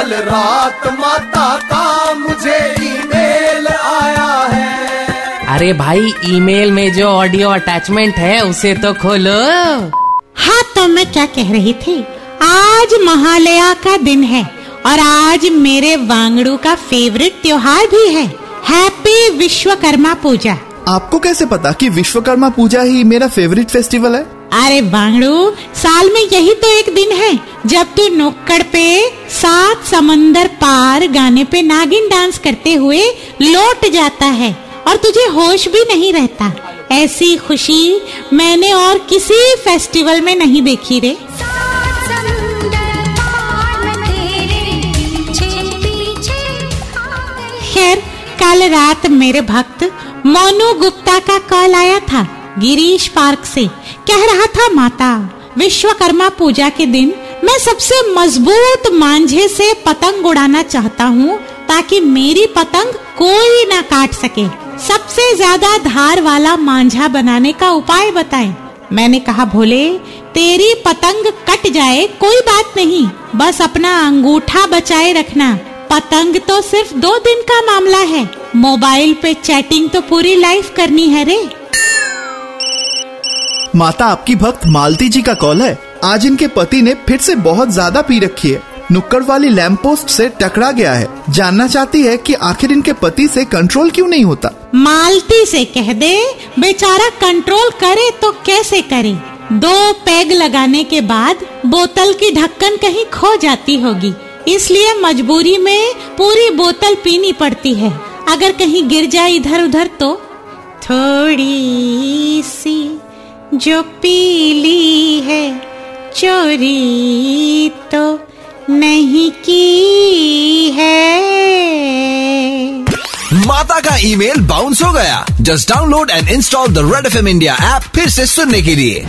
कल रात माता का मुझे ईमेल आया है। अरे भाई ईमेल में जो ऑडियो अटैचमेंट है उसे तो खोलो। हाँ तो मैं क्या कह रही थी? आज महालया का दिन है और आज मेरे वांगड़ू का फेवरेट त्योहार भी है। हैप्पी विश्वकर्मा पूजा। आपको कैसे पता कि विश्वकर्मा पूजा ही मेरा फेवरेट फेस्टिवल है? अरे बांगड़ू साल में यही तो एक दिन है जब तू नुक्कड़ पे सात समंदर पार गाने पे नागिन डांस करते हुए लौट जाता है और तुझे होश भी नहीं रहता। ऐसी खुशी मैंने और किसी फेस्टिवल में नहीं देखी रे। खैर कल रात मेरे भक्त मोनू गुप्ता का कॉल आया था। गिरीश पार्क से, कह रहा था माता, विश्वकर्मा पूजा के दिन मैं सबसे मज़बूत मांझे से पतंग उड़ाना चाहता हूँ, ताकि मेरी पतंग कोई ना काट सके। सबसे ज़्यादा धार वाला मांझा बनाने का उपाय बताएँ। मैंने कहा, भोले, तेरी पतंग कट जाए, कोई बात नहीं, बस अपना अंगूठा बचाए रखना। पतंग तो सिर्फ़ दो दिन का मामला है, मोबाइल पे चैटिंग तो पूरी लाइफ करनी है रे। माता आपकी भक्त मालती जी का कॉल है। आज इनके पति ने फिर से बहुत ज़्यादा पी रखी है। नुक्कड़ वाली लैंप पोस्ट से टकरा गया है। जानना चाहती है कि आखिर इनके पति से कंट्रोल क्यों नहीं होता? मालती से कह दे, बेचारा कंट्रोल करे तो कैसे करे? दो पैग लगाने के बाद बोतल की ढक्कन कहीं खो जाती होगी। इसलिए मजबूरी में पूरी बोतल पीनी पड़ती है। अगर कहीं गिर जाए इधर उधर तो थोड़ी सी जो पीली है, चोरी तो नहीं की है। माता का ईमेल बाउंस हो गया। Just download and install the Red F M India app फिर से सुनने के लिए।